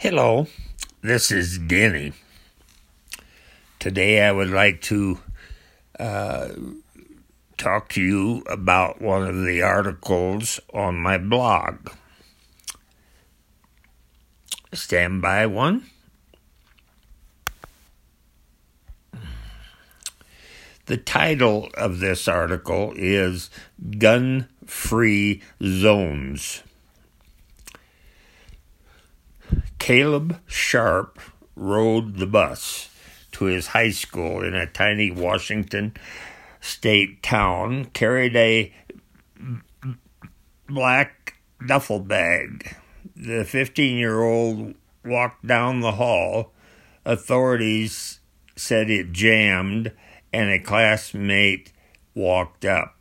Hello, this is Denny. Today I would like to uh, talk to you about one of the articles on my blog. Stand by one. The title of this article is Gun Free Zones. Caleb Sharp rode the bus to his high school in a tiny Washington state town, carried a black duffel bag. The 15 year old walked down the hall. Authorities said it jammed, and a classmate walked up.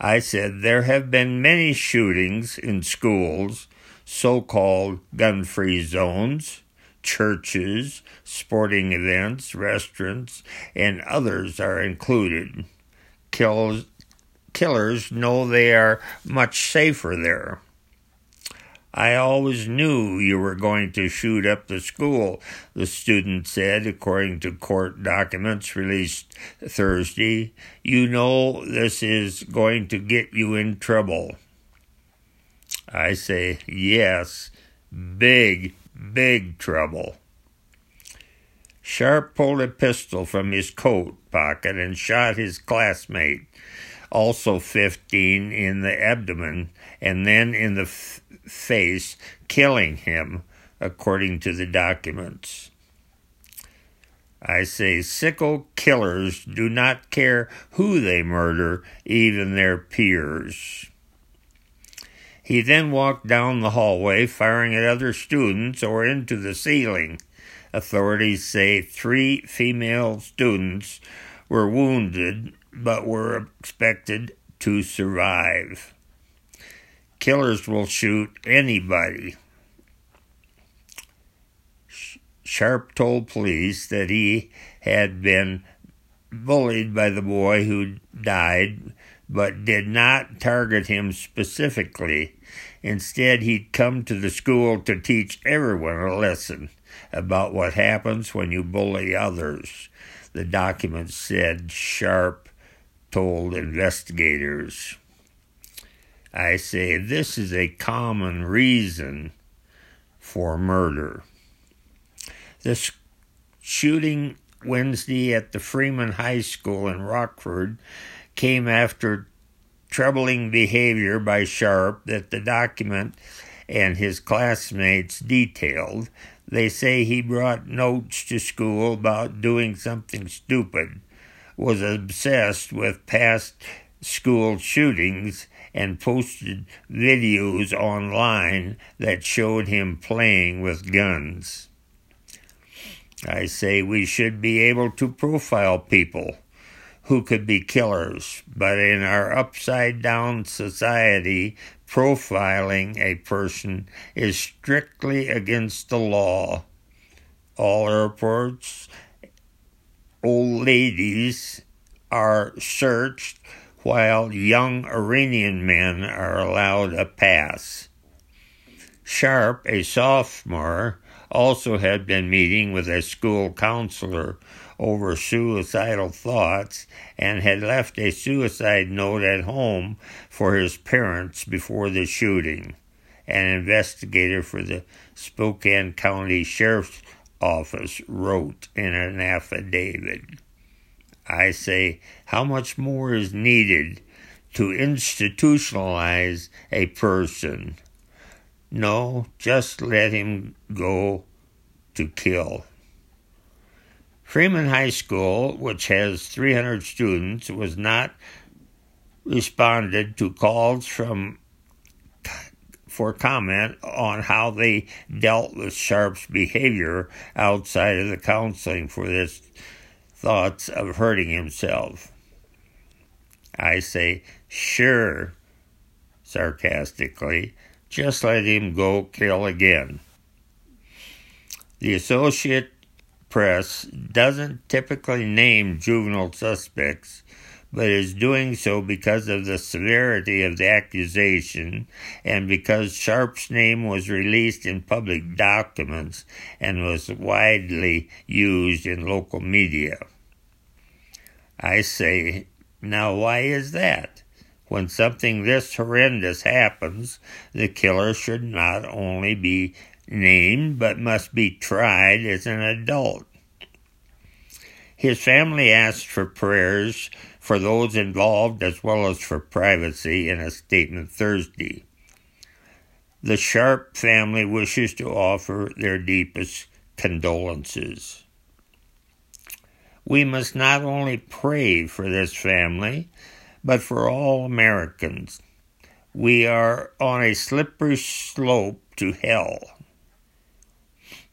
I said, There have been many shootings in schools so called gun free zones, churches, sporting events, restaurants, and others are included. Kills, killers know they are much safer there. I always knew you were going to shoot up the school, the student said, according to court documents released Thursday. You know this is going to get you in trouble. I say, yes, big, big trouble. Sharp pulled a pistol from his coat pocket and shot his classmate, also 15, in the abdomen and then in the f- face, killing him, according to the documents. I say sickle killers do not care who they murder, even their peers. He then walked down the hallway, firing at other students or into the ceiling. Authorities say three female students were wounded but were expected to survive. Killers will shoot anybody. Sharp told police that he had been bullied by the boy who died but did not target him specifically. Instead, he'd come to the school to teach everyone a lesson about what happens when you bully others. The document said Sharp told investigators. I say this is a common reason for murder. The shooting Wednesday at the Freeman High School in Rockford came after troubling behavior by Sharp that the document and his classmates detailed. They say he brought notes to school about doing something stupid, was obsessed with past school shootings, and posted videos online that showed him playing with guns. I say we should be able to profile people who could be killers, but in our upside down society, profiling a person is strictly against the law. All airports, old ladies are searched while young Iranian men are allowed a pass. Sharp, a sophomore, also had been meeting with a school counselor over suicidal thoughts and had left a suicide note at home for his parents before the shooting. An investigator for the Spokane County Sheriff's Office wrote in an affidavit. I say, how much more is needed to institutionalize a person? No, just let him go to kill. Freeman High School, which has 300 students, was not responded to calls from for comment on how they dealt with Sharp's behavior outside of the counseling for this thoughts of hurting himself. I say, sure, sarcastically, just let him go kill again. The Associate Press doesn't typically name juvenile suspects, but is doing so because of the severity of the accusation and because Sharp's name was released in public documents and was widely used in local media. I say, now why is that? When something this horrendous happens, the killer should not only be named but must be tried as an adult. His family asked for prayers for those involved as well as for privacy in a statement Thursday. The Sharp family wishes to offer their deepest condolences. We must not only pray for this family, but for all Americans. We are on a slippery slope to hell.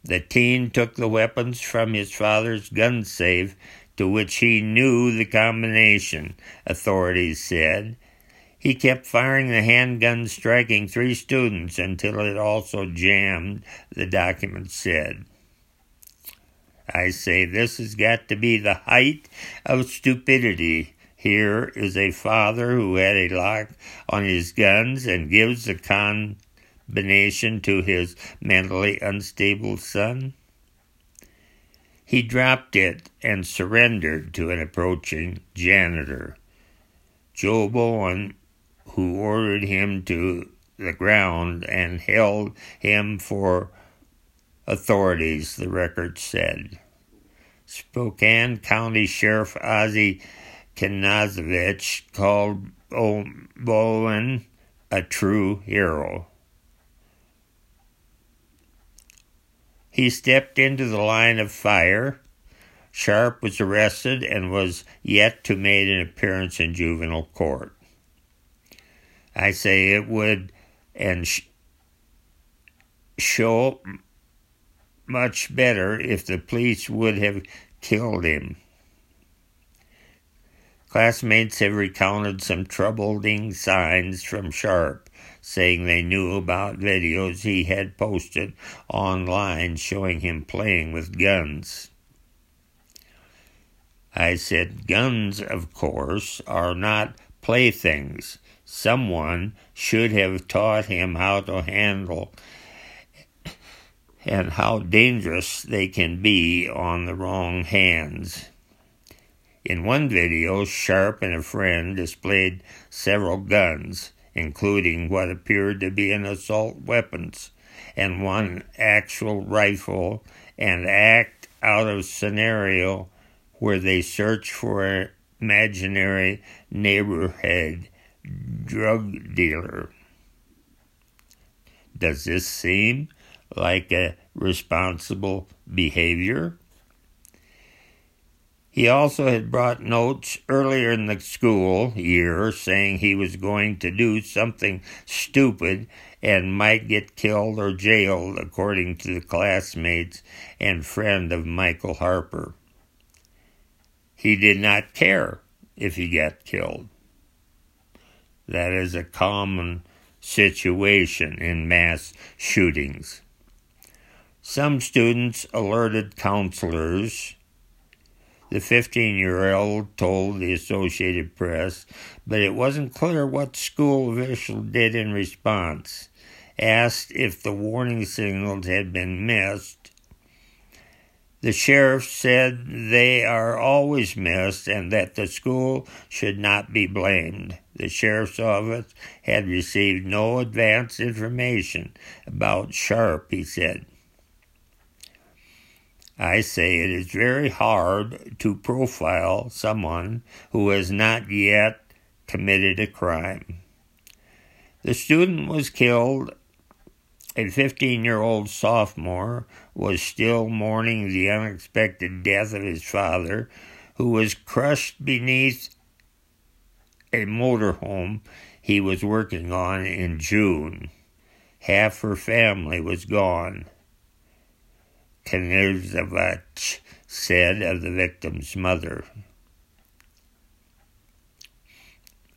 The teen took the weapons from his father's gun safe, to which he knew the combination, authorities said. He kept firing the handgun, striking three students until it also jammed, the document said. I say this has got to be the height of stupidity. Here is a father who had a lock on his guns and gives the con combination to his mentally unstable son? He dropped it and surrendered to an approaching janitor. Joe Bowen, who ordered him to the ground and held him for authorities, the record said. Spokane County Sheriff Ozzie Knezevich called Bowen a true hero. He stepped into the line of fire. Sharp was arrested and was yet to make an appearance in juvenile court. I say it would and sh- show much better if the police would have killed him. Classmates have recounted some troubling signs from Sharp saying they knew about videos he had posted online showing him playing with guns. I said, Guns, of course, are not playthings. Someone should have taught him how to handle and how dangerous they can be on the wrong hands. In one video, Sharp and a friend displayed several guns including what appeared to be an assault weapons and one actual rifle, and act out of scenario where they search for an imaginary neighborhood drug dealer. Does this seem like a responsible behavior? He also had brought notes earlier in the school year saying he was going to do something stupid and might get killed or jailed, according to the classmates and friend of Michael Harper. He did not care if he got killed. That is a common situation in mass shootings. Some students alerted counselors the 15 year old told the Associated Press, but it wasn't clear what school official did in response. Asked if the warning signals had been missed, the sheriff said they are always missed and that the school should not be blamed. The sheriff's office had received no advance information about Sharp, he said. I say it is very hard to profile someone who has not yet committed a crime. The student was killed. A 15 year old sophomore was still mourning the unexpected death of his father, who was crushed beneath a motorhome he was working on in June. Half her family was gone. Knezevich said of the victim's mother.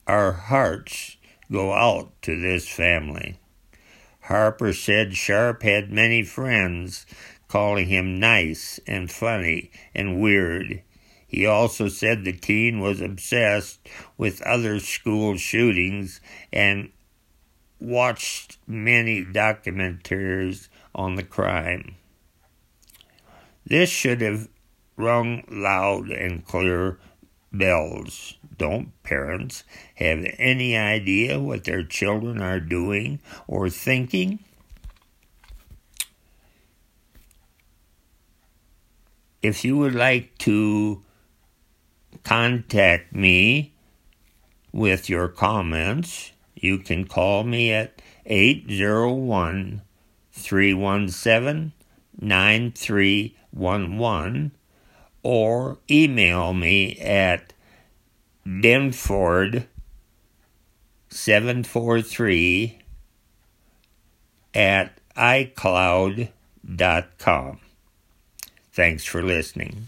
Our hearts go out to this family. Harper said Sharp had many friends, calling him nice and funny and weird. He also said the teen was obsessed with other school shootings and watched many documentaries on the crime. This should have rung loud and clear bells. Don't parents have any idea what their children are doing or thinking? If you would like to contact me with your comments, you can call me at 801 317 9311 or email me at denford743 at icloud.com. Thanks for listening.